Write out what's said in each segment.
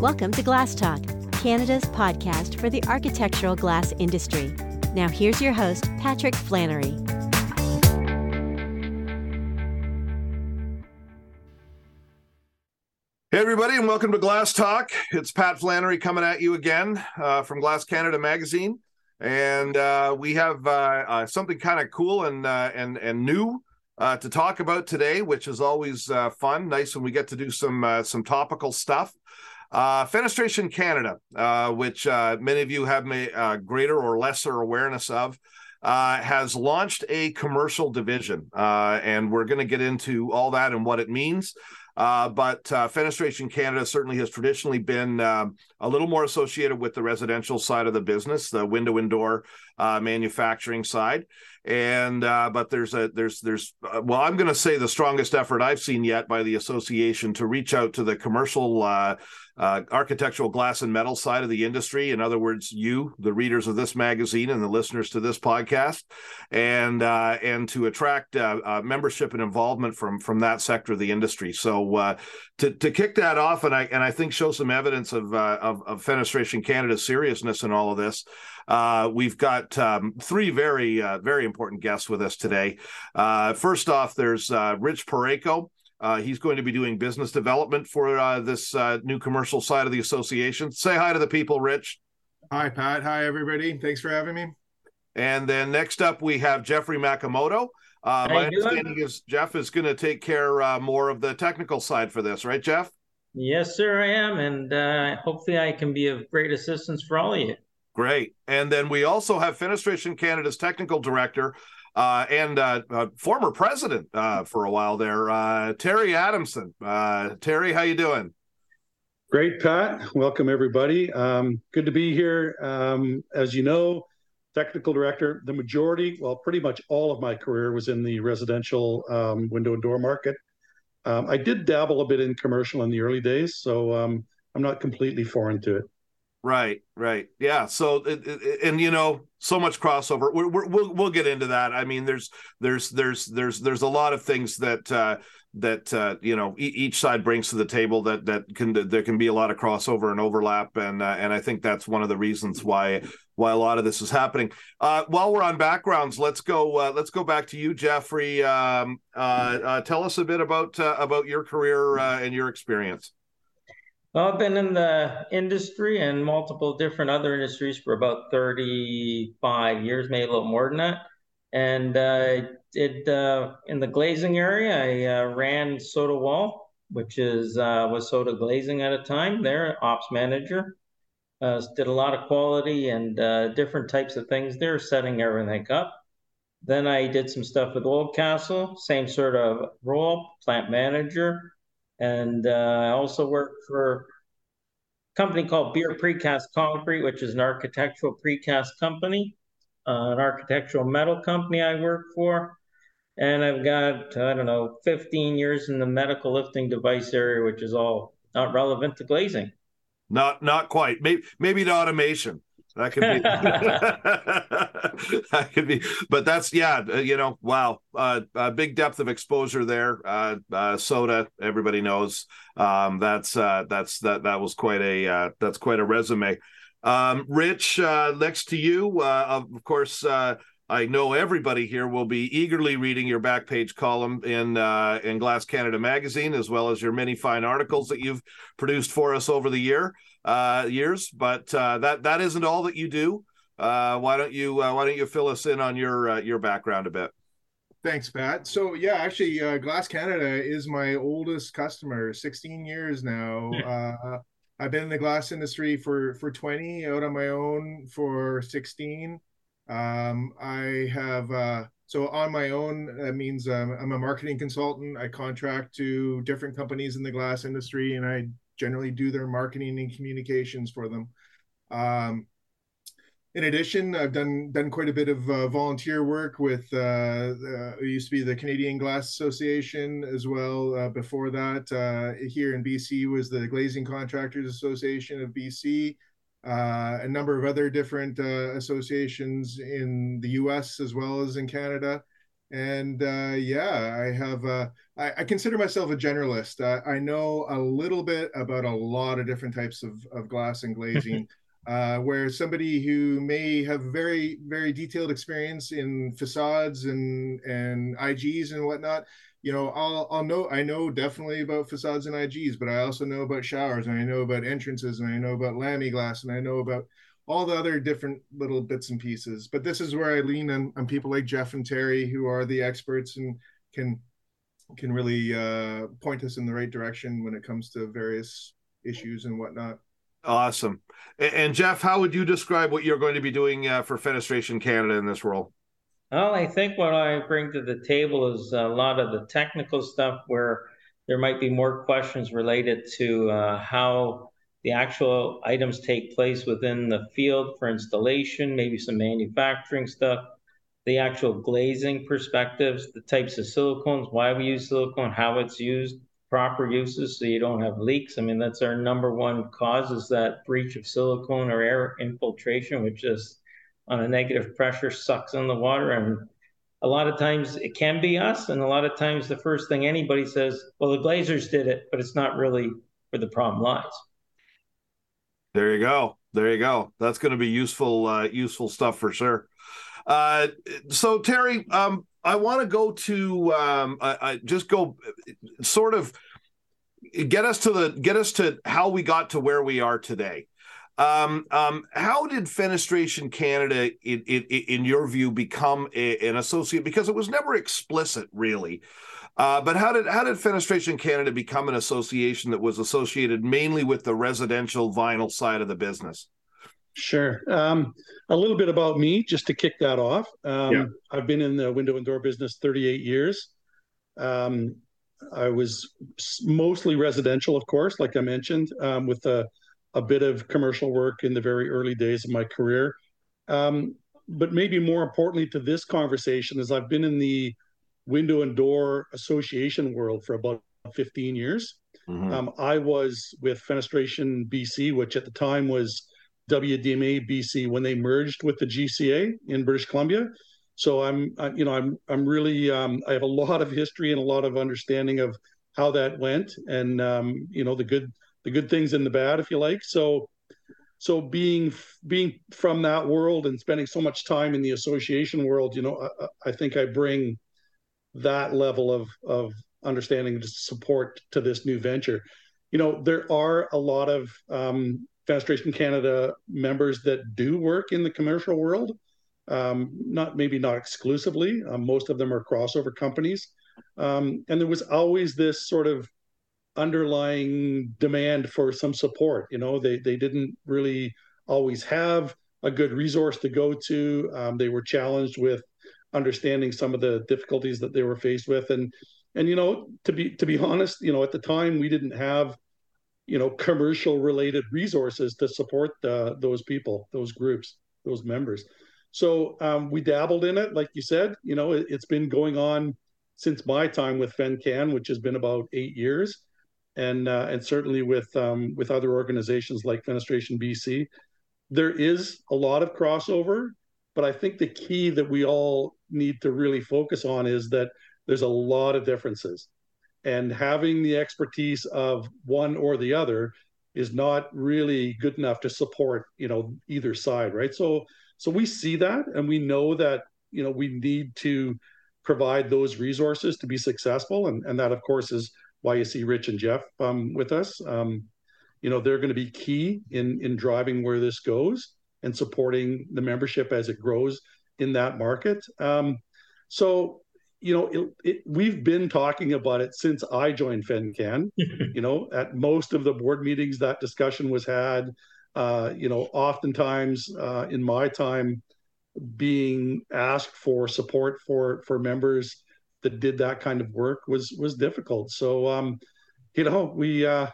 Welcome to Glass Talk, Canada's podcast for the architectural glass industry. Now, here's your host, Patrick Flannery. Hey, everybody, and welcome to Glass Talk. It's Pat Flannery coming at you again uh, from Glass Canada magazine, and uh, we have uh, uh something kind of cool and uh, and and new uh, to talk about today, which is always fun. Nice when we get to do some some topical stuff. Fenestration Canada, which many of you have may, greater or lesser awareness of. has launched a commercial division, and we're going to get into all that and what it means. Uh, but uh, Fenestration Canada certainly has traditionally been uh, a little more associated with the residential side of the business, the window and door uh, manufacturing side. And uh, but there's a there's there's uh, well, I'm going to say the strongest effort I've seen yet by the association to reach out to the commercial uh, architectural glass and metal side of the industry. In other words, you, the readers of this magazine and the listeners to this podcast, and uh, and to attract uh, uh membership and involvement from from that sector of the industry. So uh, to to kick that off, and I and I think show some evidence of uh, of, of Fenestration Canada's seriousness in all of this. we've got um, three very very important guests with us today. first off, there's Rich Porayko. Uh, he's going to be doing business development for uh, this uh, new commercial side of the association. Say hi to the people, Rich. Hi, Pat. Hi, everybody. Thanks for having me. And then next up, we have Jeffrey Makimoto. Uh, my understanding doing? is Jeff is going to take care uh, more of the technical side for this, right, Jeff? Yes, sir, I am. And uh, hopefully, I can be of great assistance for all of you. Great. And then we also have Fenestration Canada's technical director, uh, and uh, uh, former president uh, for a while there, uh, Terry Adamson. Uh, Terry, how you doing? Great, Pat. Welcome everybody. Um, good to be here. Um, as you know, technical director. The majority, well, pretty much all of my career was in the residential um, window and door market. Um, I did dabble a bit in commercial in the early days, so um, I'm not completely foreign to it. Right, right, yeah. So, and you know, so much crossover. we will we'll, we'll get into that. I mean, there's there's there's there's there's a lot of things that uh, that uh, you know e- each side brings to the table that that can there can be a lot of crossover and overlap, and uh, and I think that's one of the reasons why why a lot of this is happening. Uh, while we're on backgrounds, let's go uh, let's go back to you, Jeffrey. Um, uh, uh, tell us a bit about uh, about your career uh, and your experience. Well, I've been in the industry and multiple different other industries for about 35 years, maybe a little more than that. And uh, did uh, in the glazing area, I uh, ran Sotawall, which is uh, was Sota Glazing at a time. There, ops manager. Uh, did a lot of quality and uh, different types of things there, setting everything up. Then I did some stuff with Oldcastle, same sort of role, plant manager and uh, I also work for a company called Beer Precast Concrete, which is an architectural precast company, uh, an architectural metal company I work for. And I've got, I don't know, 15 years in the medical lifting device area, which is all not relevant to glazing. Not not quite. Maybe maybe to automation. That could be. that could be. But that's yeah. Uh, you know, wow. Uh, a big depth of exposure there. Uh, uh, Sota. Everybody knows. Um, that's uh, that's that that was quite a uh, that's quite a resume. Um, Rich, uh, next to you, uh, of course. Uh, I know everybody here will be eagerly reading your back page column in uh, in Glass Canada magazine, as well as your many fine articles that you've produced for us over the year uh, years. But uh, that that isn't all that you do. Uh, why don't you uh, Why don't you fill us in on your uh, your background a bit? Thanks, Pat. So yeah, actually, uh, Glass Canada is my oldest customer. Sixteen years now. Uh, I've been in the glass industry for for twenty, out on my own for sixteen. Um, I have uh, so on my own. That means um, I'm a marketing consultant. I contract to different companies in the glass industry, and I generally do their marketing and communications for them. Um, in addition, I've done done quite a bit of uh, volunteer work with uh, it used to be the Canadian Glass Association as well. Uh, before that, uh, here in BC was the Glazing Contractors Association of BC uh, a number of other different associations in the US as well as in Canada. And uh, yeah, I have. Uh, I, I, consider myself a generalist. Uh, I know a little bit about a lot of different types of, of glass and glazing. uh, where somebody who may have very very detailed experience in facades and and IGs and whatnot, you know, I'll I'll know I know definitely about facades and IGs, but I also know about showers and I know about entrances and I know about lamy glass and I know about all the other different little bits and pieces. But this is where I lean on, on people like Jeff and Terry who are the experts and can can really uh, point us in the right direction when it comes to various issues and whatnot. Awesome. And Jeff, how would you describe what you're going to be doing uh, for Fenestration Canada in this role? Well, I think what I bring to the table is a lot of the technical stuff where there might be more questions related to uh, how the actual items take place within the field for installation, maybe some manufacturing stuff, the actual glazing perspectives, the types of silicones, why we use silicone, how it's used, proper uses so you don't have leaks. I mean, that's our number one cause is that breach of silicone or air infiltration, which just on a negative pressure sucks in the water. And a lot of times it can be us. And a lot of times the first thing anybody says, well, the Glazers did it, but it's not really where the problem lies. There you go. There you go. That's going to be useful, uh, useful stuff for sure. Uh, so Terry, um, I want to go to um, I, I just go sort of get us to the get us to how we got to where we are today. Um, um, how did Fenestration Canada, in, in, in your view, become a, an associate? Because it was never explicit, really. Uh, but how did how did Fenestration Canada become an association that was associated mainly with the residential vinyl side of the business? Sure. Um, a little bit about me, just to kick that off. Um, yeah. I've been in the window and door business 38 years. Um, I was mostly residential, of course, like I mentioned, um, with a, a, bit of commercial work in the very early days of my career. Um, but maybe more importantly to this conversation is I've been in the window and door association world for about 15 years. Mm-hmm. Um, I was with Fenestration BC, which at the time was WDMA BC when they merged with the GCA in British Columbia. So I'm, I, you know, I'm, I'm really, um, I have a lot of history and a lot of understanding of how that went, and um, you know, the good, the good things and the bad, if you like. So, so being, being from that world and spending so much time in the association world, you know, I, I think I bring that level of of understanding and support to this new venture. You know, there are a lot of um, Fenestration Canada members that do work in the commercial world. Um, not maybe not exclusively. Um, most of them are crossover companies, um, and there was always this sort of underlying demand for some support. You know, they they didn't really always have a good resource to go to. Um, they were challenged with understanding some of the difficulties that they were faced with, and and you know, to be to be honest, you know, at the time we didn't have you know commercial related resources to support the, those people those groups those members. So um, we dabbled in it like you said you know it, has been going on since my time with fencan which has been about eight years. And uh, and certainly with um, with other organizations like fenestration bc there is a lot of crossover but i think the key that we all need to really focus on is that there's a lot of differences. And having the expertise of one or the other is not really good enough to support you know either side right? So so we see that and we know that you know we need to provide those resources to be successful. And and that of course is why you see rich and jeff um, with us. Um, you know they're going to be key in in driving where this goes and supporting the membership as it grows in that market um, so you know, it, it, we've been talking about it since I joined FenCan. you know, at most of the board meetings, that discussion was had. Uh, you know, oftentimes uh, in my time, being asked for support for for members that did that kind of work was was difficult. So, um, you know, we uh,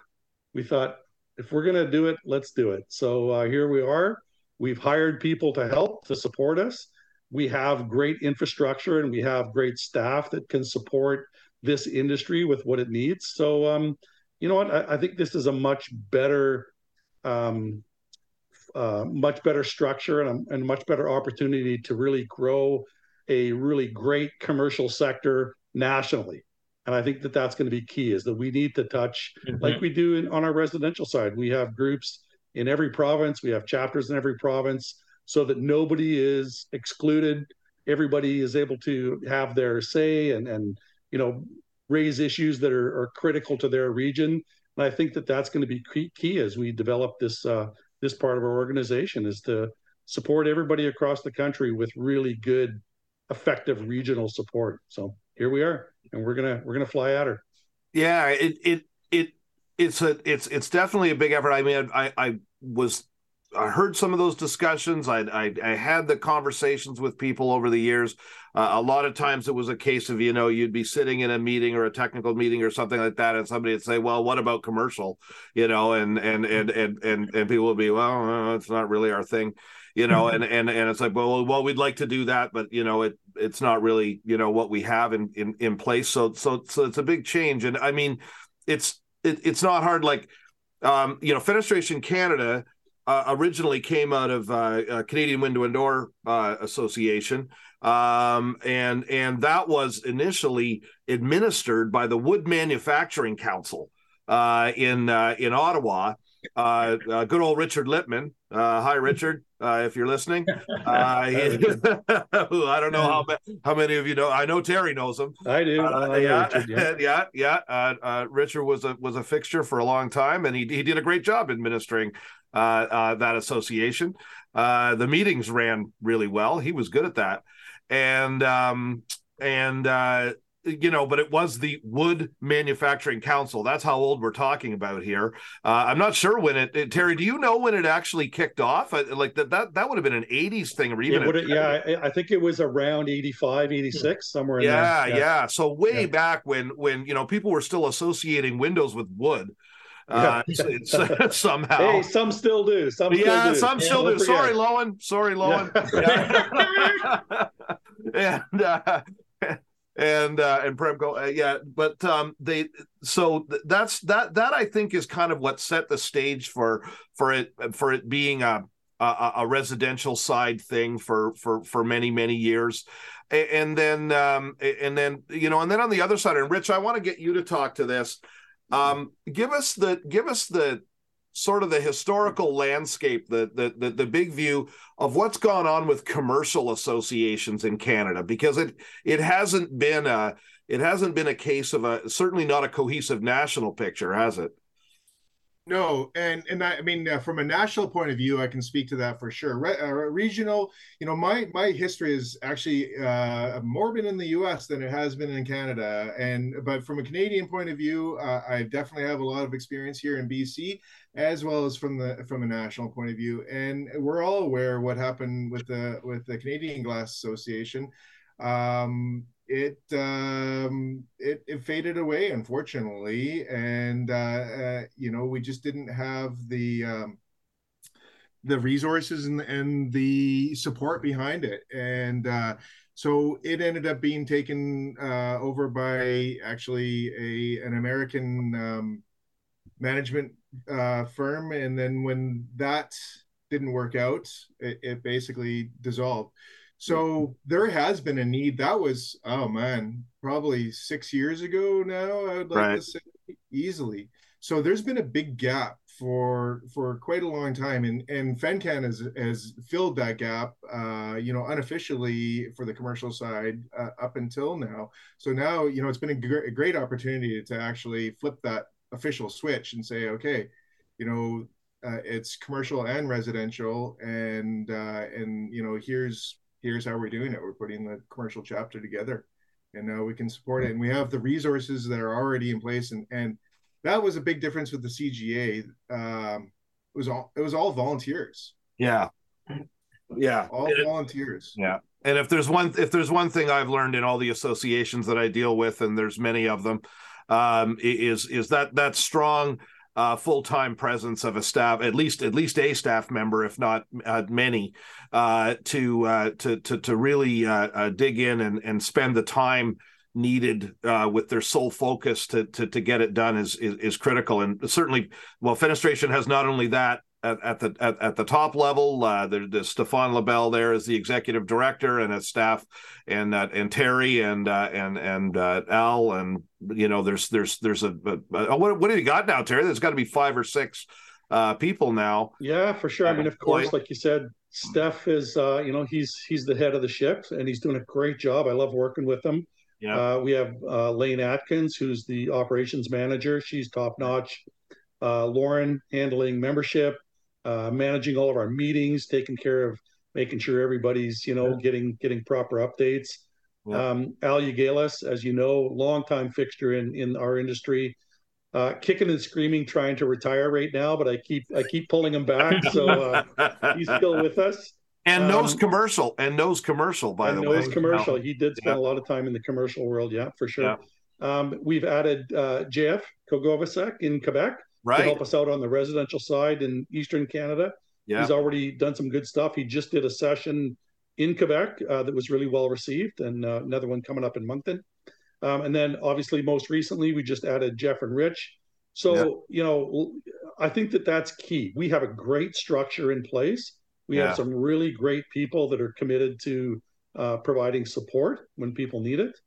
we thought if we're to do it, let's do it. So uh, here we are. We've hired people to help to support us we have great infrastructure and we have great staff that can support this industry with what it needs. So, um, you know what? I, I, think this is a much better, um, uh, much better structure and a, and much better opportunity to really grow a really great commercial sector nationally. And I think that that's going to be key is that we need to touch, mm-hmm. like we do in, on our residential side. We have groups in every province, we have chapters in every province so that nobody is excluded. Everybody is able to have their say and, and you know, raise issues that are, are critical to their region. And I think that that's going to be key, key as we develop this uh, this part of our organization is to support everybody across the country with really good, effective regional support. So here we are, and we're gonna we're gonna fly at her. Yeah, it it it it's a it's it's definitely a big effort. I mean, I I was I heard some of those discussions. I, I, I had the conversations with people over the years. Uh, a lot of times it was a case of you know you'd be sitting in a meeting or a technical meeting or something like that, and somebody would say, "Well, what about commercial?" You know, and and and and and, and people would be, "Well, it's not really our thing," you know, and and and it's like, well, well, we'd like to do that, but you know, it it's not really you know what we have in in in place. So so so it's a big change, and I mean, it's it, it's not hard like um, you know, Fenestration Canada uh, originally came out of uh, uh, Canadian Window and Door uh, Association, um, and and that was initially administered by the Wood Manufacturing Council uh, in uh, Ottawa. good old Richard Lippman. Uh, hi, Richard. Uh if you're listening, I don't know how how many of you know. I know Terry knows him. I do. I yeah, Richard, yeah, yeah, yeah. Richard was a was a fixture for a long time, and he he did a great job administering uh, uh, that association. Uh, the meetings ran really well. He was good at that, and um, and uh, you know, but it was the Wood Manufacturing Council. That's how old we're talking about here. Uh, I'm not sure when it, it, Terry. Do you know when it actually kicked off? Like that that that would have been an '80s thing, or even a, yeah, I, I, think it was around '85, '86, somewhere. Yeah, yeah, yeah, So way yeah. back when when you know people were still associating Windows with wood. Uh, it's, it's, somehow. Hey, some still do. Some yeah, do. some still do. Sorry, Loewen. Sorry, Loewen. Yeah. and uh, and uh, and Premco, uh, yeah. But um, they so that's that that I think is kind of what set the stage for for it for it being a a, a residential side thing for for for many many years and then um and then you know and then on the other side and rich i want to get you to talk to this um, give us the give us the sort of the historical landscape, the, the the the big view of what's gone on with commercial associations in Canada, because it it hasn't been a it hasn't been a case of a certainly not a cohesive national picture, has it? No, and and I, I mean uh, from a national point of view, I can speak to that for sure. Re- uh, regional, you know, my my history is actually uh, more been in the U.S. than it has been in Canada, and but from a Canadian point of view, uh, I definitely have a lot of experience here in BC, as well as from the from a national point of view. And we're all aware what happened with the with the Canadian Glass Association. Um, it um it, it faded away unfortunately. And uh, uh, you know we just didn't have the um the resources and, and the support behind it. And uh so it ended up being taken uh over by actually a an american um management uh firm. And then when that didn't work out it, it basically dissolved so there has been a need. That was oh man, probably six years ago now. I would like right. to say easily. So there's been a big gap for for quite a long time, and and FenCan has has filled that gap. Uh, you know, unofficially for the commercial side uh, up until now. So now you know it's been a, gr- a great opportunity to actually flip that official switch and say, okay, you know, uh, it's commercial and residential, and uh, and you know here's here's how we're doing it. We're putting the commercial chapter together, and now we can support it. And we have the resources that are already in place. And and that was a big difference with the CGA. Um, it was all it was all volunteers. Yeah, yeah, all volunteers. Yeah. And if there's one if there's one thing I've learned in all the associations that I deal with, and there's many of them, um, is is that that strong uh, full time presence of a staff, at least at least a staff member, if not uh, many, uh, to, uh, to to to really uh, uh, dig in and and spend the time needed with their sole focus to to to get it done is is, is critical. And certainly, well, fenestration has not only that at, at the at, at, the top level. The Stefan Labelle there is the executive director and his staff, and and Terry and and and Al and you know there's there's there's a, a, a what what have you got now, Terry? There's got to be five or six uh, people now. Yeah, for sure. I mean, of course, like you said, Steph is uh, you know he's he's the head of the ship and he's doing a great job. I love working with him. Yeah. Uh, we have uh, Lane Atkins, who's the operations manager. She's top notch. Uh, Lauren handling membership, uh, managing all of our meetings, taking care of making sure everybody's you know yeah. getting getting proper updates. Um, Al Ugalis, as you know, longtime fixture in in our industry, uh, kicking and screaming, trying to retire right now, but I keep I keep pulling him back, so uh, he's still with us. And um, knows commercial, and knows commercial. By the knows way, commercial. He did spend a lot of time in the commercial world, yeah, for sure. Um, we've added uh, JF Kogovasek in Quebec right. to help us out on the residential side in Eastern Canada. Yeah. He's already done some good stuff. He just did a session in Quebec uh, that was really well received, and uh, another one coming up in Moncton. Um, and then obviously, most recently, we just added Jeff and Rich. So, yeah. you know, I think that that's key. We have a great structure in place. We yeah. have some really great people that are committed to uh, providing support when people need it.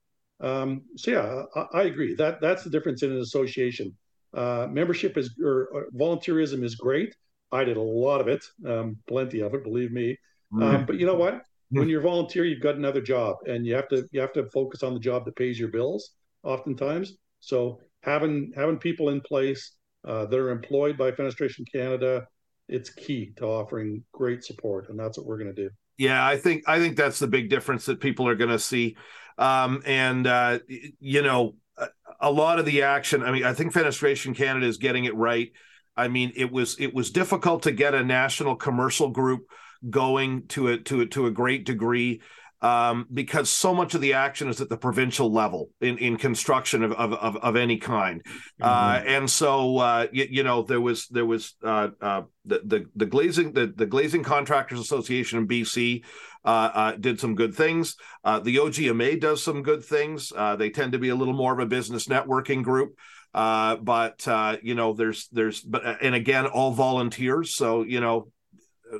Um, so yeah, I, I, agree. That that's the difference in an association. Uh, membership is or, or, volunteerism is great. I did a lot of it, um, plenty of it, believe me. Mm-hmm. Um, but you know what? When you're a volunteer, you've got another job, and you have to you have to focus on the job that pays your bills. Oftentimes, so having having people in place uh, that are employed by Fenestration Canada, it's key to offering great support, and that's what we're going to do. Yeah, I think I think that's the big difference that people are going to see, um, and uh, you know, a, a lot of the action. I mean, I think Fenestration Canada is getting it right. I mean, it was it was difficult to get a national commercial group going to a to a, to a great degree um, because so much of the action is at the provincial level in, in construction of, of, of, of any kind. Mm-hmm. Uh, and so, uh, you, you, know, there was there was uh, uh, the, the, the glazing the, the glazing contractors association in BC uh, uh, did some good things. Uh, the OGMA does some good things. Uh, they tend to be a little more of a business networking group. Uh, but uh, you know, there's there's but and again, all volunteers. So you know,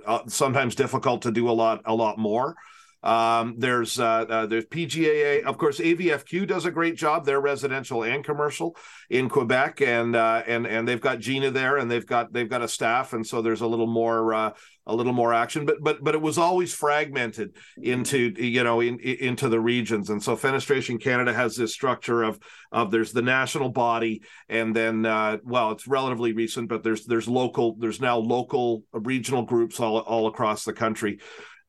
uh, sometimes difficult to do a lot a lot more. Um, there's uh, uh, there's PGAA, of course. AVFQ does a great job. They're residential and commercial in Quebec, and uh, and and they've got Gina there, and they've got they've got a staff, and so there's a little more uh, a little more action. But but but it was always fragmented into you know in, into the regions, and so Fenestration Canada has this structure of of there's the national body, and then uh, well, it's relatively recent, but there's there's local there's now local regional groups all all across the country.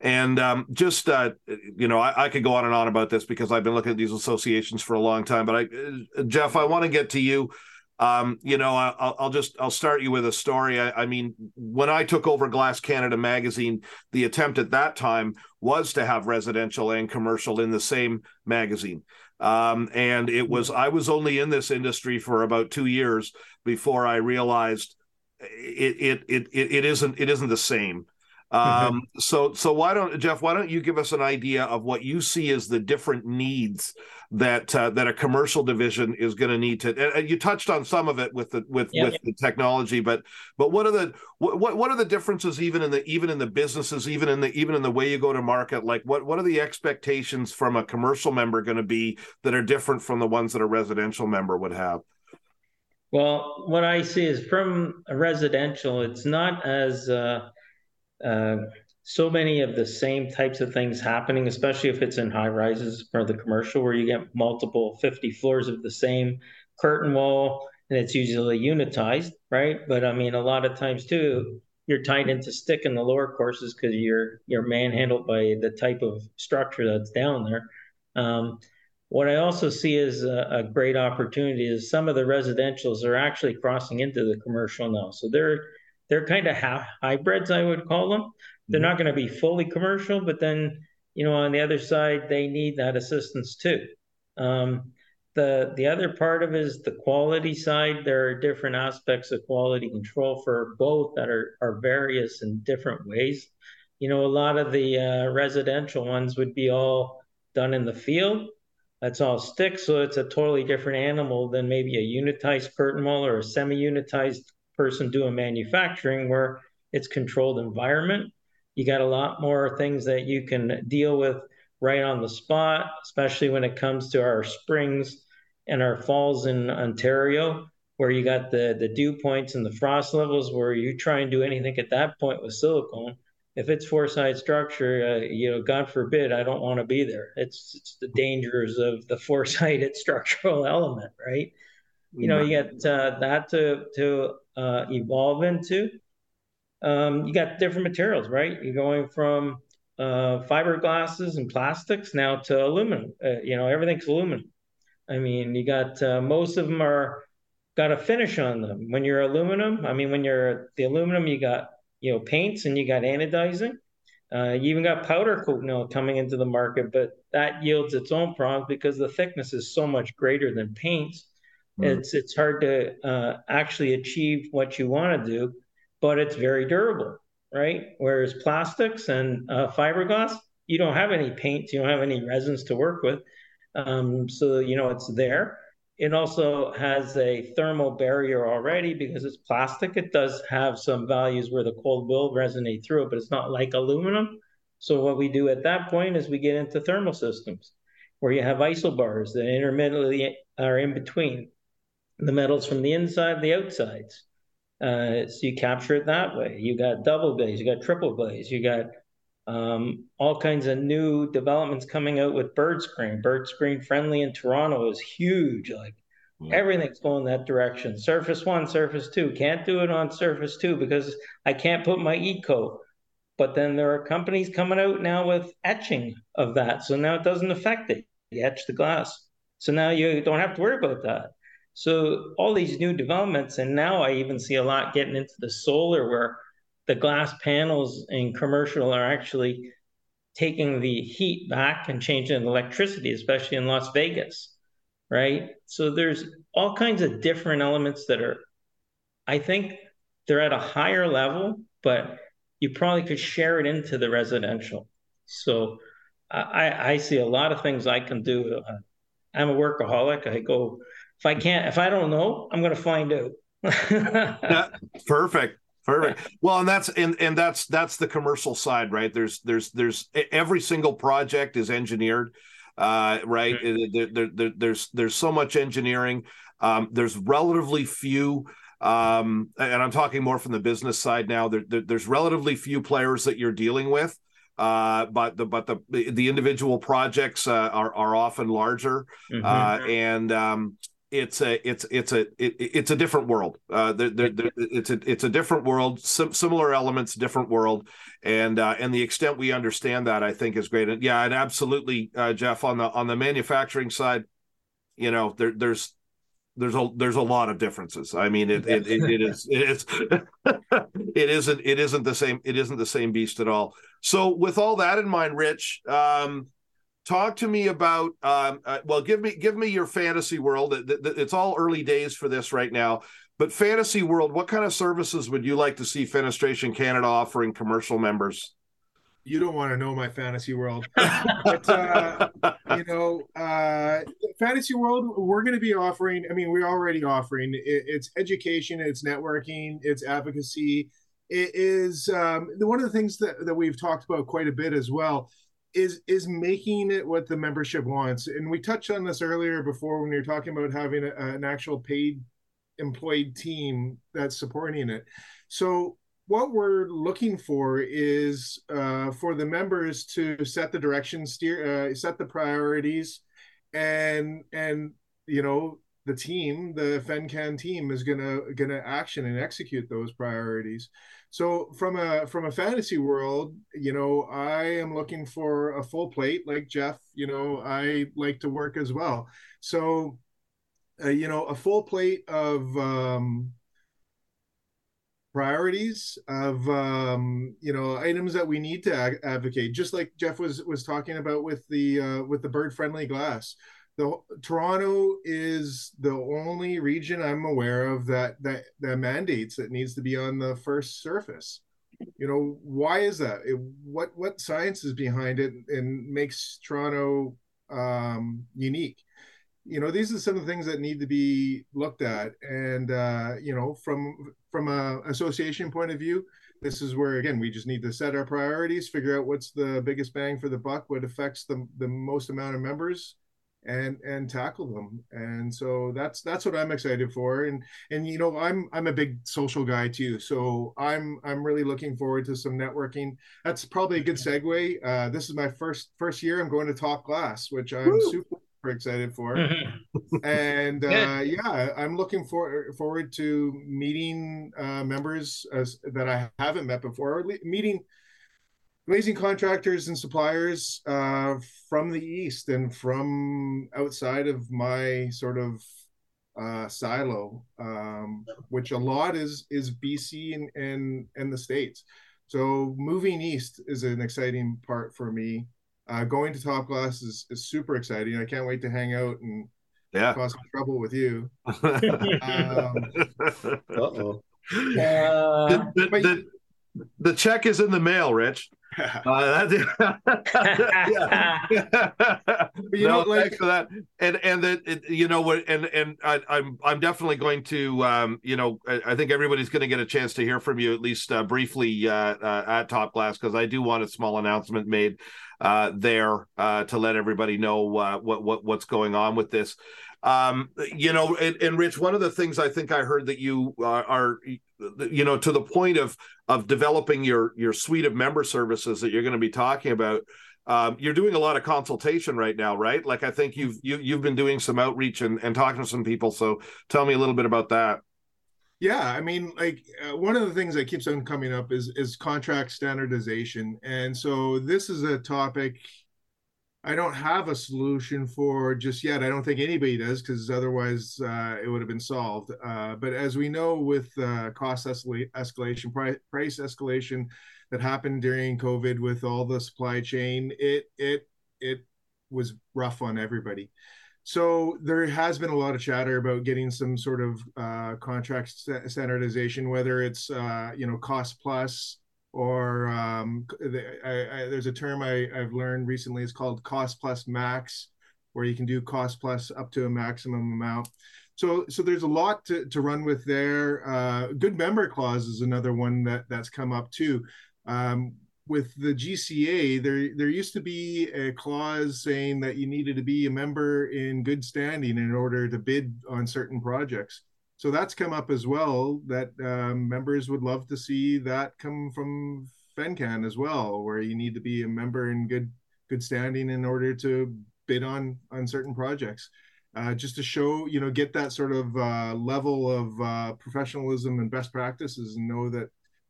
And um, just uh, you know, I, I, could go on and on about this because I've been looking at these associations for a long time. But I, uh, Jeff, I want to get to you. Um, you know, I, will just I'll start you with a story. I, I, mean, when I took over Glass Canada magazine, the attempt at that time was to have residential and commercial in the same magazine. Um, and it was I was only in this industry for about two years before I realized it it it it, it isn't it isn't the same. Mm-hmm. Um, so, so why don't Jeff? Why don't you give us an idea of what you see as the different needs that uh, that a commercial division is going to need to? And you touched on some of it with the with yeah, with yeah. the technology, but but what are the what what are the differences even in the even in the businesses, even in the even in the way you go to market? Like what what are the expectations from a commercial member going to be that are different from the ones that a residential member would have? Well, what I see is from a residential, it's not as uh, uh, so many of the same types of things happening, especially if it's in high rises for the commercial, where you get multiple 50 floors of the same curtain wall, and it's usually unitized, right? But I mean, a lot of times too, you're tied into stick in the lower courses because you're you're manhandled by the type of structure that's down there. Um, what I also see as a, a, great opportunity is some of the residentials are actually crossing into the commercial now. So they're they're kind of half hybrids, I would call them. They're mm-hmm. not going to be fully commercial, but then, you know, on the other side, they need that assistance too. Um, the the other part of it is the quality side. There are different aspects of quality control for both that are are various in different ways. You know, a lot of the uh, residential ones would be all done in the field. That's all stick, so it's a totally different animal than maybe a unitized curtain wall or a semi-unitized person doing manufacturing where it's controlled environment. You got a lot more things that you can deal with right on the spot, especially when it comes to our springs and our falls in Ontario, where you got the the dew points and the frost levels, where you try and do anything at that point with silicone. If it's four side structure, uh, you know, God forbid, I don't want to be there. It's it's the dangers of the four sided structural element, right? You know, you get uh, that to to uh, evolve into. Um, you got different materials, right? You're going from uh, fiberglasses and plastics now to aluminum. Uh, you know, everything's aluminum. I mean, you got uh, most of them are got a finish on them. When you're aluminum, I mean, when you're the aluminum, you got you know paints and you got anodizing. Uh, you even got powder coat now coming into the market, but that yields its own problems because the thickness is so much greater than paints. Mm. It's it's hard to uh, actually achieve what you want to do, but it's very durable right? Whereas plastics and uh, fiberglass, you don't have any paints, you don't have any resins to work with. Um, so, you know, it's there. It also has a thermal barrier already because it's plastic. It does have some values where the cold will resonate through it, but it's not like aluminum. So, what we do at that point is we get into thermal systems where you have isobars that intermittently are in between the metals from the inside, the outsides. Uh, so you capture it that way. You got double glaze, you got triple glaze, you got um, all kinds of new developments coming out with bird screen. Bird screen friendly in Toronto is huge. Like yeah. everything's going that direction. Surface one, surface two. Can't do it on surface two because I can't put my eco. But then there are companies coming out now with etching of that. So now it doesn't affect it. You etch the glass. So now you don't have to worry about that. So all these new developments, and now I even see a lot getting into the solar where the glass panels in commercial are actually taking the heat back and changing electricity, especially in Las Vegas, right? So there's all kinds of different elements that are, I think they're at a higher level, but you probably could share it into the residential. So I, I see a lot of things I can do. Uh, I'm a workaholic. I go if I can't, if I don't know, I'm going to find out. yeah, perfect. Perfect. Well, and that's and and that's that's the commercial side, right? There's there's there's every single project is engineered, uh, right? Mm-hmm. There, there, there, there's there's so much engineering. Um, there's relatively few, um, and I'm talking more from the business side now. There, there's relatively few players that you're dealing with. Uh, but the but the the individual projects uh, are are often larger, mm-hmm. uh, and um, it's a it's it's a it, it's a different world. Uh, it's a it's a different world. Sim- similar elements, different world, and uh, and the extent we understand that, I think, is great. And yeah, and absolutely, uh, Jeff, on the on the manufacturing side, you know, there there's there's a there's a lot of differences. I mean, it it, it, it is it is it isn't it isn't the same it isn't the same beast at all. So with all that in mind, Rich. Um, talk to me about um, uh, well give me give me your fantasy world. It's all early days for this right now but fantasy world what kind of services would you like to see fenestration canada offering commercial members? You don't want to know my fantasy world. But uh, you know uh, fantasy world we're going to be offering i mean we're already offering. It, it's education it's networking it's advocacy. It is um, one of the things that, that we've talked about quite a bit as well is is making it what the membership wants. And we touched on this earlier before when you're talking about having a, an actual paid employed team that's supporting it. So what we're looking for is uh, for the members to set the direction steer uh, set the priorities and and you know the team the fencan team is gonna gonna action and execute those priorities so from a from a fantasy world, you know, I am looking for a full plate like Jeff. You know, I like to work as well. So, uh, you know, a full plate of um, priorities of um, you know items that we need to advocate. Just like Jeff was was talking about with the uh, with the bird friendly glass the Toronto is the only region I'm aware of that that that mandates that needs to be on the first surface. You know why is that? It, what what science is behind it and makes Toronto um, unique? You know these are some of the things that need to be looked at, and uh, you know from from a association point of view, this is where again we just need to set our priorities, figure out what's the biggest bang for the buck, what affects the the most amount of members, and and tackle them. And so that's that's what i'm excited for. And and you know i'm i'm a big social guy too. So i'm i'm really looking forward to some networking. That's probably a good segue. Uh, this is my first first year i'm going to Top Glass which i'm Woo! super excited for. And uh, yeah. i'm looking for, forward to meeting uh, members as, that i haven't met before meeting amazing contractors and suppliers uh, from the east and from outside of my sort of uh, silo, um, which a lot is is BC and and and the states. So moving east is an exciting part for me. Uh, going to Top Glass is, is super exciting. I can't wait to hang out and yeah. cause some trouble with you. um, Uh-oh. Uh, the, the, the, the check is in the mail, Rich. Uh, yeah. you no, know, like, thanks for that. And and that it, you know what, and and I, am I'm, I'm definitely going to, um, you know, I, I think everybody's going to get a chance to hear from you at least uh, briefly uh, uh, at Top Glass because I do want a small announcement made uh, there uh, to let everybody know uh, what what what's going on with this. Um, you know, and, and, Rich, one of the things I think I heard that you are, are, you know, to the point of of developing your your suite of member services that you're going to be talking about. Um, you're doing a lot of consultation right now, right? Like I think you've you, you've been doing some outreach and, and talking to some people. So tell me a little bit about that. Yeah, I mean, like uh, one of the things that keeps on coming up is is contract standardization, and so this is a topic I don't have a solution for just yet. I don't think anybody does because otherwise uh, it would have been solved. Uh, but as we know, with uh, cost escalation, price escalation that happened during COVID with all the supply chain, it it it was rough on everybody. So there has been a lot of chatter about getting some sort of uh, contract standardization, whether it's uh, you know cost plus or um, I, I, there's a term I, I've learned recently. It's called cost plus max, where you can do cost plus up to a maximum amount. So, so there's a lot to, to run with there. Uh, good member clause is another one that that's come up too. Um, with the GCA, there there used to be a clause saying that you needed to be a member in good standing in order to bid on certain projects so that's come up as well that um, members would love to see that come from FenCan as well, where you need to be a member in good good standing in order to bid on on certain projects. Uh, just to show, you know, get that sort of uh, level of uh, professionalism and best practices, and know that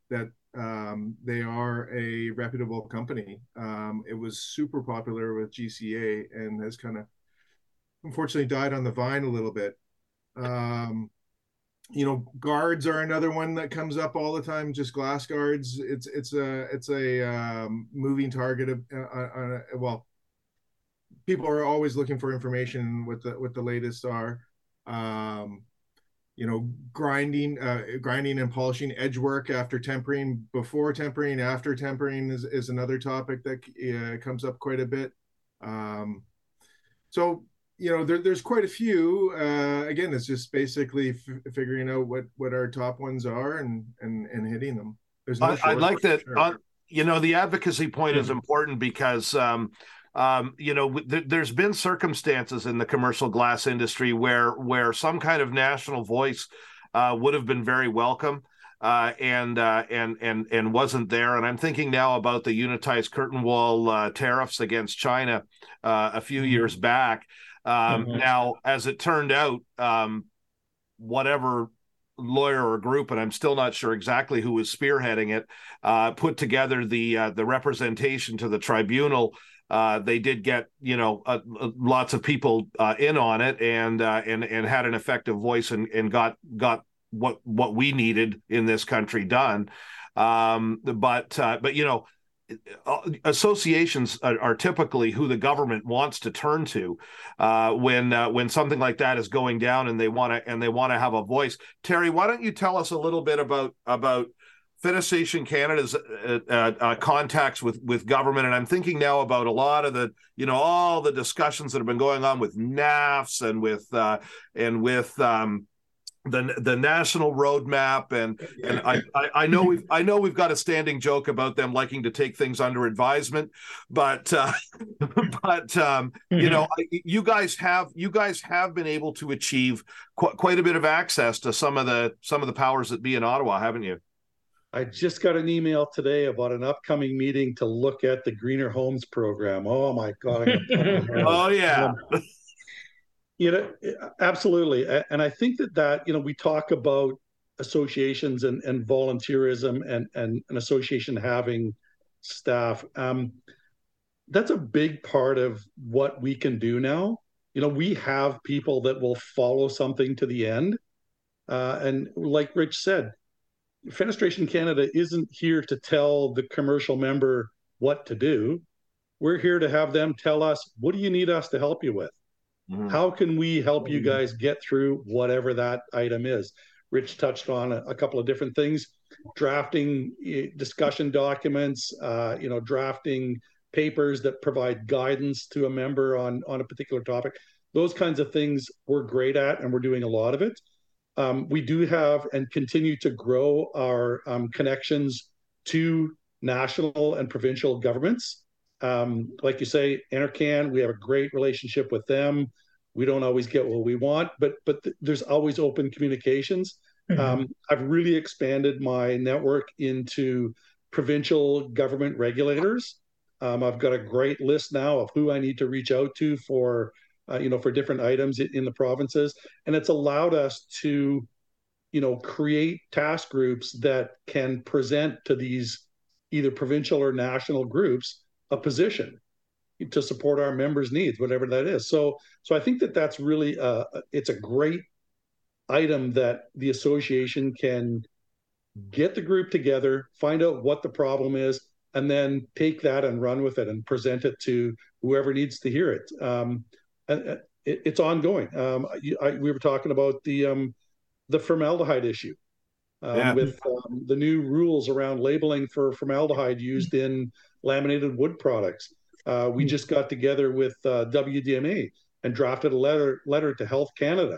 that um, they are a reputable company. Um, it was super popular with GCA and has kind of unfortunately died on the vine a little bit. Um, you know guards are another one that comes up all the time just glass guards. It's it's a it's a um, moving target of uh, uh, uh, well people are always looking for information what the what the latest are. Um, you know grinding uh, grinding and polishing edge work after tempering before tempering after tempering is, is another topic that uh, comes up quite a bit. Um, so you know, there, there's quite a few. Uh, again, it's just basically f- figuring out what what our top ones are and and and hitting them. There's no I, would like that. Sure. Uh, you know, the advocacy point mm-hmm. is important because. Um, um, you know, th- there's been circumstances in the commercial glass industry where where some kind of national voice uh, would have been very welcome. Uh, and uh, and and and wasn't there. And I'm thinking now about the unitized curtain wall uh, tariffs against China uh, a few mm-hmm. years back. Um, mm-hmm. Now, as it turned out, um, whatever lawyer or group, and I'm still not sure exactly who was spearheading it, uh, put together the uh, the representation to the tribunal. Uh, they did get you know lots of people uh, in on it, and uh, and and had an effective voice, and and got got what what we needed in this country done. Um, but uh, but you know associations are, are, typically who the government wants to turn to uh, when uh, when something like that is going down and they want to and they want to have a voice. Terry, why don't you tell us a little bit about about Fenestration Canada's uh, uh, uh, contacts with with government, and I'm thinking now about a lot of the you know all the discussions that have been going on with NAFS and with and with um, the the national roadmap and and I, I, I know we've I know we've got a standing joke about them liking to take things under advisement, but uh, but um, mm-hmm. you know you guys have you guys have been able to achieve qu- quite a bit of access to some of the some of the powers that be in Ottawa, haven't you? I just got an email today about an upcoming meeting to look at the Greener Homes program. Oh my god! oh yeah. You know, absolutely. And I think that that, you know, we talk about associations and, and volunteerism and, and an association having staff. Um, that's a big part of what we can do now. You know, we have people that will follow something to the end. Uh, and like Rich said, Fenestration Canada isn't here to tell the commercial member what to do. We're here to have them tell us, what do you need us to help you with? Mm-hmm. How can we help you mm-hmm. guys get through whatever that item is? Rich touched on a, a couple of different things: drafting eh, discussion documents, uh, you know, drafting papers that provide guidance to a member on on a particular topic. Those kinds of things we're great at, and we're doing a lot of it. Um, we do have and continue to grow our um, connections to national and provincial governments. Um, like you say, NRCan, we have a great relationship with them. We don't always get what we want, but but th- there's always open communications. Mm-hmm. Um, I've really expanded my network into provincial government regulators. Um, I've got a great list now of who I need to reach out to for uh, you know for different items in the provinces, and it's allowed us to you know create task groups that can present to these either provincial or national groups a position to support our members' needs, whatever that is. So, so I think that that's really uh, it's a great item that the association can get the group together, find out what the problem is, and then take that and run with it and present it to whoever needs to hear it. Um, and, uh, it it's ongoing. Um, I, we were talking about the um, the formaldehyde issue. Um, yeah. with um, the new rules around labeling for formaldehyde used in laminated wood products. Uh, we just got together with uh, WDMA and drafted a letter letter to Health Canada.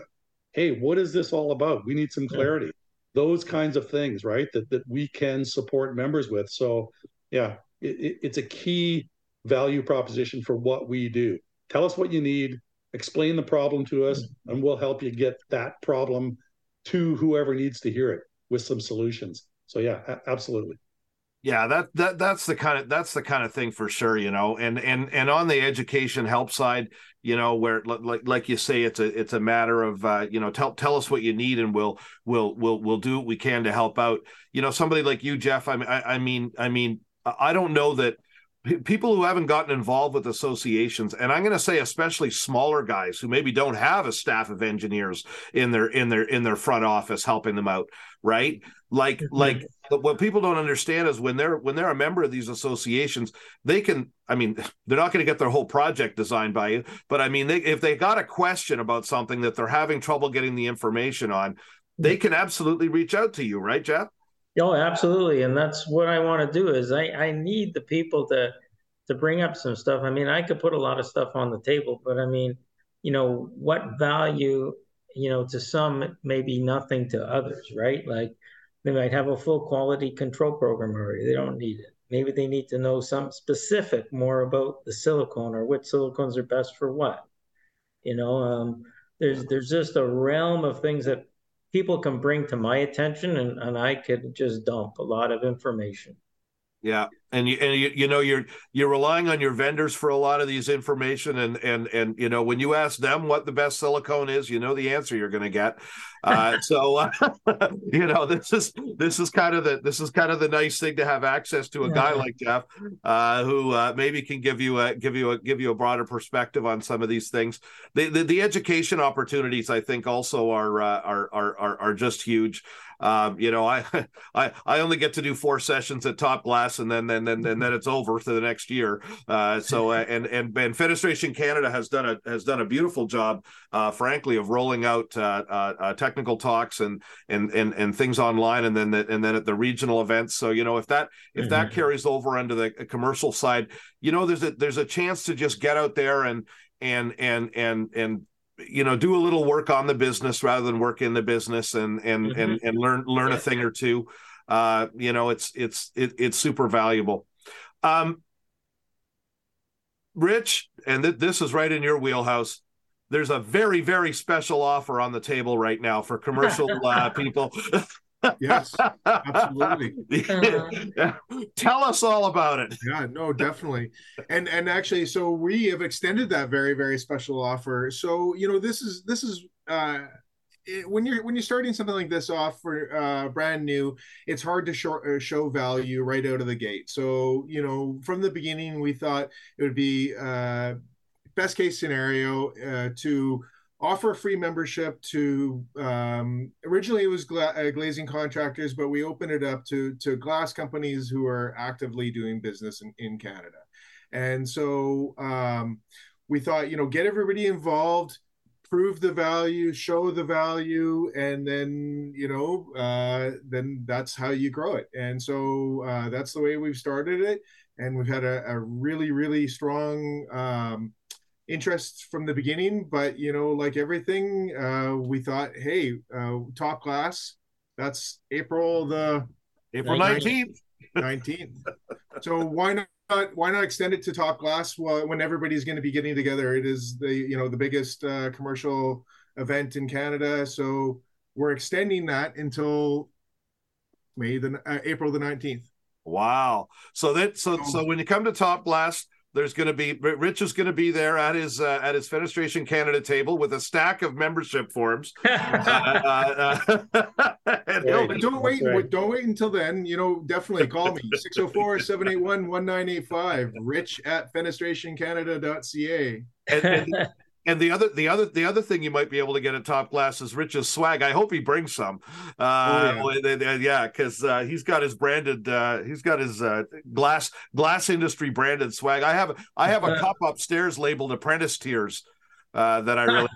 Hey, what is this all about? We need some clarity. Those kinds of things, right? That that we can support members with. So, yeah, it, it's a key value proposition for what we do. Tell us what you need, explain the problem to us, hmm. and we'll help you get that problem to whoever needs to hear it with some solutions. So, yeah, a- absolutely yeah that that that's the kind of that's the kind of thing for sure you know and and and on the education help side you know where like like you say it's a it's a matter of uh, you know tell tell us what you need and we'll we'll we'll we'll do what we can to help out you know somebody like you jeff i mean i, I mean i mean i don't know that people who haven't gotten involved with associations and i'm going to say especially smaller guys who maybe don't have a staff of engineers in their in their in their front office helping them out right like mm-hmm. Like what people don't understand is when they're when they're a member of these associations they can i mean they're not going to get their whole project designed by you but i mean they, if they got a question about something that they're having trouble getting the information on they can absolutely reach out to you right jeff Oh, absolutely, and that's what I want to do. Is I I need the people to to bring up some stuff. I mean, I could put a lot of stuff on the table, but I mean, you know, what value, you know, to some maybe nothing to others, right? Like they might have a full quality control program already. They don't need it. Maybe they need to know some specific more about the silicone or which silicones are best for what. You know, um, there's there's just a realm of things that people can bring to my attention and, and I could just dump a lot of information. Yeah, and you and you, you know you're you're relying on your vendors for a lot of these information, and and and you know when you ask them what the best silicone is, you know the answer you're going to get. Uh, so uh, you know this is this is kind of the this is kind of the nice thing to have access to a guy like Jeff, uh, who uh, maybe can give you a give you a give you a broader perspective on some of these things. The the, the education opportunities I think also are uh, are are are, are just huge. Um, you know, I, I I only get to do four sessions at Top Glass, and then then then and then it's over for the next year. Uh, so uh, and and and Fenestration Canada has done a has done a beautiful job, uh, frankly, of rolling out uh, uh, uh, technical talks and and and and things online, and then the, and then at the regional events. So you know, if that if mm-hmm. that carries over under the commercial side, you know, there's a there's a chance to just get out there and and and and and you know do a little work on the business rather than work in the business and and mm-hmm. and and learn learn a thing or two. Uh you know it's it's it, it's super valuable. Um rich and th- this is right in your wheelhouse. There's a very very special offer on the table right now for commercial uh, people yes absolutely uh-huh. tell us all about it yeah no definitely and and actually so we have extended that very very special offer so you know this is this is uh it, when you're when you're starting something like this off for uh, brand new, it's hard to show, uh, show value right out of the gate. So you know, from the beginning, we thought it would be uh, best case scenario uh, to offer a free membership to um, originally it was gla- uh, glazing contractors but we opened it up to to glass companies who are actively doing business in, in canada. And so um, we thought you know get everybody involved prove the value show the value and then you know uh, then that's how you grow it. And so uh, that's the way we've started it. And we've had a, a really really strong um, interest from the beginning, but you know, like everything, uh, we thought, hey, uh, Top Glass, that's April the April nineteenth. Nineteenth. so why not? Why not extend it to Top Glass when everybody's going to be getting together? It is the you know the biggest uh, commercial event in Canada, so we're extending that until May the uh, April the nineteenth. Wow. So that so so when you come to Top Glass, there's going to be Rich is going to be there at his uh, at his Fenestration Canada table with a stack of membership forms. uh, uh, and right. don't wait, right. don't wait until then. You know, definitely call me 604-781-1985. Rich at fenestrationcanada.ca. And, and, and the other, the other, the other thing you might be able to get at Top Glass is Rich's swag. I hope he brings some. Uh, oh, yeah, because yeah, uh, he's got his branded, uh, he's got his uh, glass glass industry branded swag. I have, I have a cup upstairs labeled Apprentice Tears uh, that I really.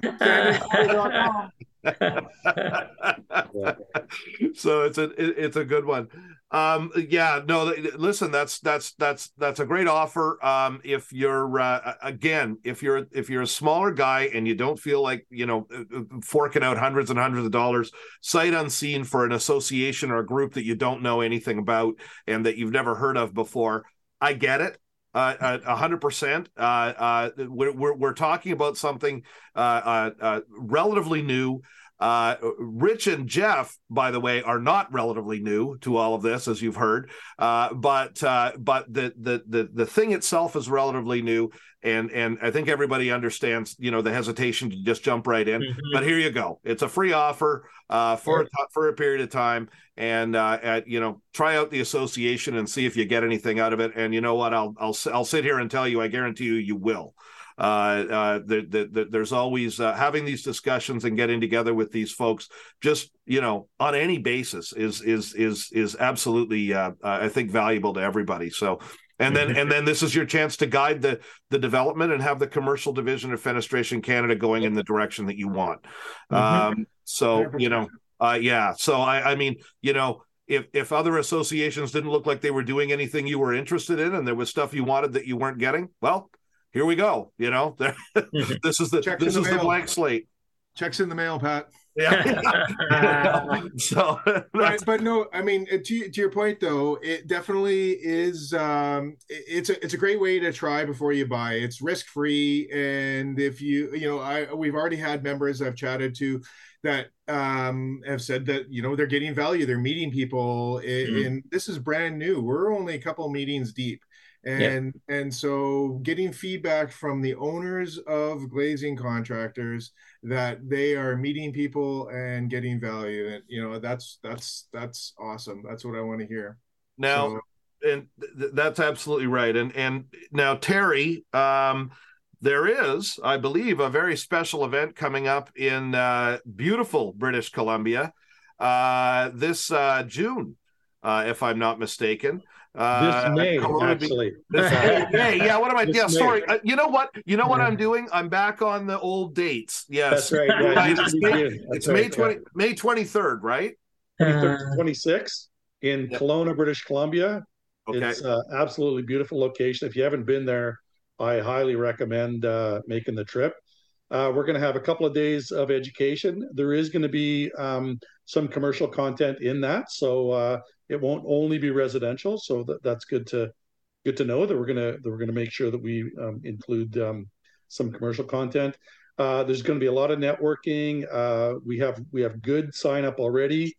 so it's a it, it's a good one. Um, yeah, no, listen, that's that's that's that's a great offer. Um, if you're uh, again, if you're if you're a smaller guy and you don't feel like you know uh, uh, forking out hundreds and hundreds of dollars sight unseen for an association or a group that you don't know anything about and that you've never heard of before, I get it. Uh, a hundred percent. We're, we're, we're talking about something uh, uh, relatively new. Uh, Rich and Jeff, by the way, are not relatively new to all of this, as you've heard. Uh, but uh, but the, the the the thing itself is relatively new, and and I think everybody understands, you know, the hesitation to just jump right in. Mm-hmm. But here you go. It's a free offer uh, for a, for a period of time, and uh, at, you know, try out the association and see if you get anything out of it. And you know what? I'll I'll I'll sit here and tell you, I guarantee you, you will. Uh, uh, the, the, the, there's always uh, having these discussions and getting together with these folks, just you know, on any basis, is is is is absolutely, uh, uh, I think, valuable to everybody. So. And then, and then, this is your chance to guide the the development and have the commercial division of Fenestration Canada going in the direction that you want. Mm-hmm. Um, so, you know, uh, yeah. So, I, I mean, you know, if if other associations didn't look like they were doing anything you were interested in and there was stuff you wanted that you weren't getting well here we go. You know, this is the Checks this the is mail. the blank slate. Checks in the mail, Pat. Yeah. so, right, but no, I mean, to, to your point though, it definitely is. Um, it's a it's a great way to try before you buy. It's risk free, and if you you know, I we've already had members I've chatted to that um, have said that you know they're getting value, they're meeting people, mm-hmm. and this is brand new. We're only a couple meetings deep and yeah. and so getting feedback from the owners of glazing contractors that they are meeting people and getting value. And you know that's that's that's awesome. That's what i want to hear. Now so, and th- that's absolutely right. And and now terry um there is i believe a very special event coming up in uh beautiful british columbia uh this uh june uh if i'm not mistaken uh, this May, actually. This May, yeah. What am I? This yeah, May. sorry. Uh, you know what? You know what I'm doing? I'm back on the old dates. Yes, that's right. Yeah, it's May, it's May twenty, yeah. May twenty third, right? Twenty sixth in yeah. Kelowna, British Columbia. Okay. It's uh, absolutely beautiful location. If you haven't been there, I highly recommend uh, making the trip. Uh, we're going to have a couple of days of education. There is going to be um, some commercial content in that, so uh, it won't only be residential. So that, that's good to good to know that we're gonna that we're gonna make sure that we um, include um, some commercial content. Uh, there's going to be a lot of networking. Uh, we have we have good sign up already.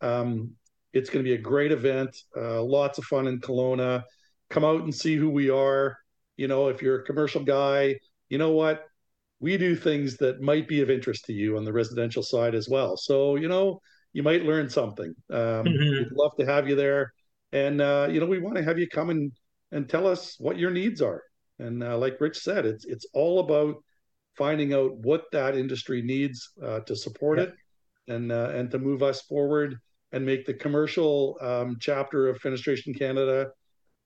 Um, it's going to be a great event. Uh, lots of fun in Kelowna. Come out and see who we are. You know, if you're a commercial guy, you know what? We do things that might be of interest to you on the residential side as well. So, you know, you might learn something. Um, mm-hmm. We'd love to have you there. And, uh, you know, we want to have you come and, and tell us what your needs are. And uh, like Rich said, it's, it's all about finding out what that industry needs uh, to support yeah. it and, uh, and to move us forward and make the commercial um, chapter of Fenestration Canada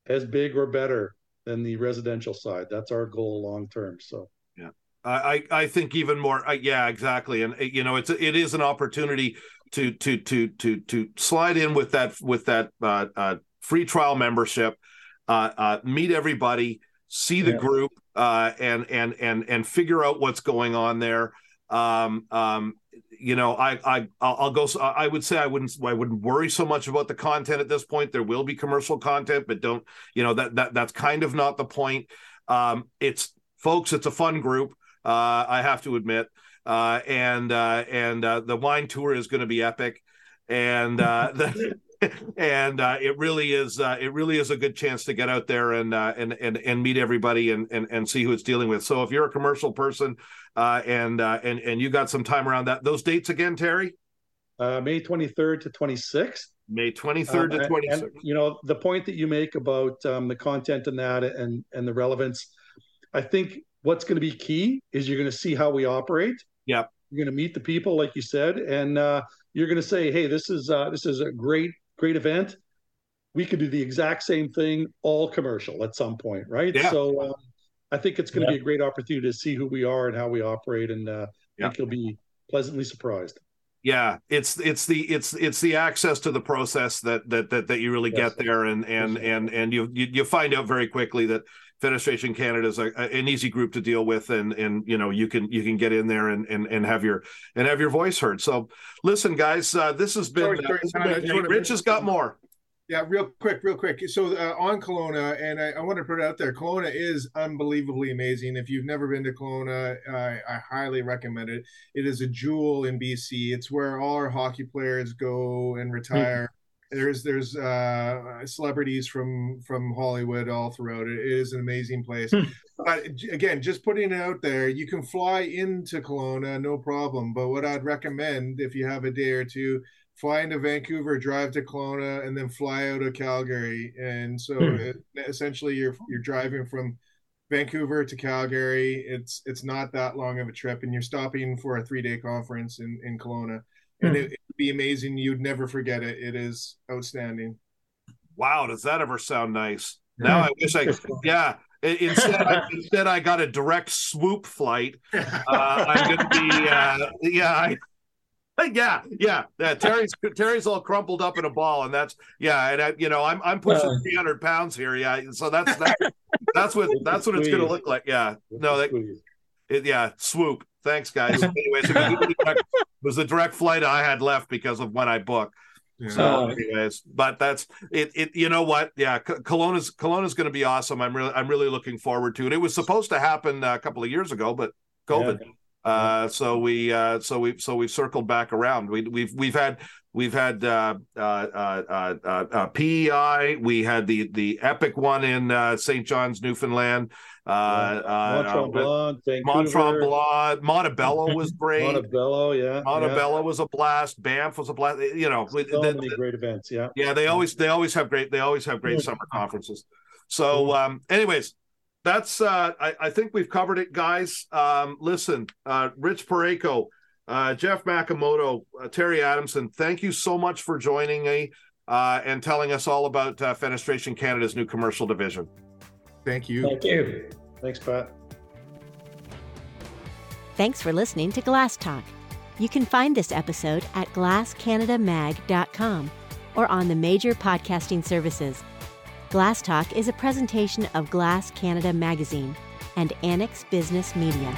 as big or better than the residential side. That's our goal long term. So yeah, I I think even more. Uh, yeah, exactly. And you know, it's it is an opportunity to to to to to slide in with that with that uh, uh, free trial membership, uh, uh, meet everybody, see the yeah. group, uh, and and and and figure out what's going on there. Um, um, you know, I I I'll go. I would say I wouldn't I wouldn't worry so much about the content at this point. There will be commercial content, but don't you know that that that's kind of not the point. Um, it's folks, it's a fun group. Uh, I have to admit, uh, and uh, and uh, the wine tour is going to be epic, and uh, the, and uh, it really is uh, it really is a good chance to get out there and uh, and and and meet everybody and, and and see who it's dealing with. So if you're a commercial person uh, and uh, and and you got some time around that, those dates again, Terry. Uh, May 23rd to 26th. May 23rd to 26th. And, you know the point that you make about um, the content and that and and the relevance. I think what's going to be key is you're going to see how we operate. Yeah. You're going to meet the people, like you said, and you're going to say, "Hey, this is this is a great great event. We could do the exact same thing, all commercial at some point, right? Yeah. So um, I think it's going to yeah. be a great opportunity to see who we are and how we operate, and uh, yeah. I think you'll be pleasantly surprised. Yeah, it's it's the it's it's the access to the process that that that, that you really yes. get there, and and and and you, you you find out very quickly that Fenestration Canada is a, an easy group to deal with, and and you know you can you can get in there and and, and have your and have your voice heard. So listen, guys, uh, this has been, sorry, sorry, uh, been Rich has got more. Yeah, real quick, real quick. So uh, on Kelowna, and I, I, want to put it out there. Kelowna is unbelievably amazing. If you've never been to Kelowna, I, I highly recommend it. It is a jewel in BC. It's where all our hockey players go and retire. There's there's uh, celebrities from from Hollywood all throughout it. Is an amazing place. Hmm. but again, just putting it out there, you can fly into Kelowna, no problem. But what I'd recommend if you have a day or two, fly into Vancouver, drive to Kelowna, and then fly out of Calgary. And so hmm. it, essentially, you're you're driving from Vancouver to Calgary. It's it's not that long of a trip, and you're stopping for a three day conference in in Kelowna and hmm. it, would be amazing. You'd never forget it. It is outstanding. Wow, does that ever sound nice? Now I wish I, yeah. Instead, I, instead I got a direct swoop flight. Uh, I'm going to be, uh, yeah, I, yeah, yeah, yeah. Terry's Terry's all crumpled up in a ball, and that's yeah, and I, you know I'm I'm pushing uh, 300 pounds here, yeah. So that's that's that's what that's what it's going to look like. Yeah, no, that, it, yeah, swoop. Thanks, guys. Anyways, it was the direct flight I had left because of when I booked. Yeah. So, anyways, but that's it. It you know what? Yeah, Kelowna's Kelowna's going to be awesome. I'm really I'm really looking forward to it. It was supposed to happen a couple of years ago, but COVID. Yeah. Uh, so we uh, so we so we've circled back around. We, we've we've had we've had uh, uh, uh, uh PEI. We had the the epic one in St. John's, Newfoundland. Uh, Mont-Tremblant, uh, Mont-Tremblant, Montebello was great. Montebello, yeah. Montebello yeah. was a blast. Banff was a blast. You know, so the, many great events. Yeah. Yeah, they always they always have great they always have great summer conferences. So, um, anyways, that's uh, I, I think we've covered it, guys. Um, listen, uh, Rich Porayko, uh, Jeff Makimoto, uh, Terry Adamson, thank you so much for joining me uh, and telling us all about uh, Fenestration Canada's new commercial division. Thank you. Thank you. Thanks, Pat. Thanks for listening to Glass Talk. You can find this episode at glasscanadamag.com or on the major podcasting services. Glass Talk is a presentation of Glass Canada Magazine and Annex Business Media.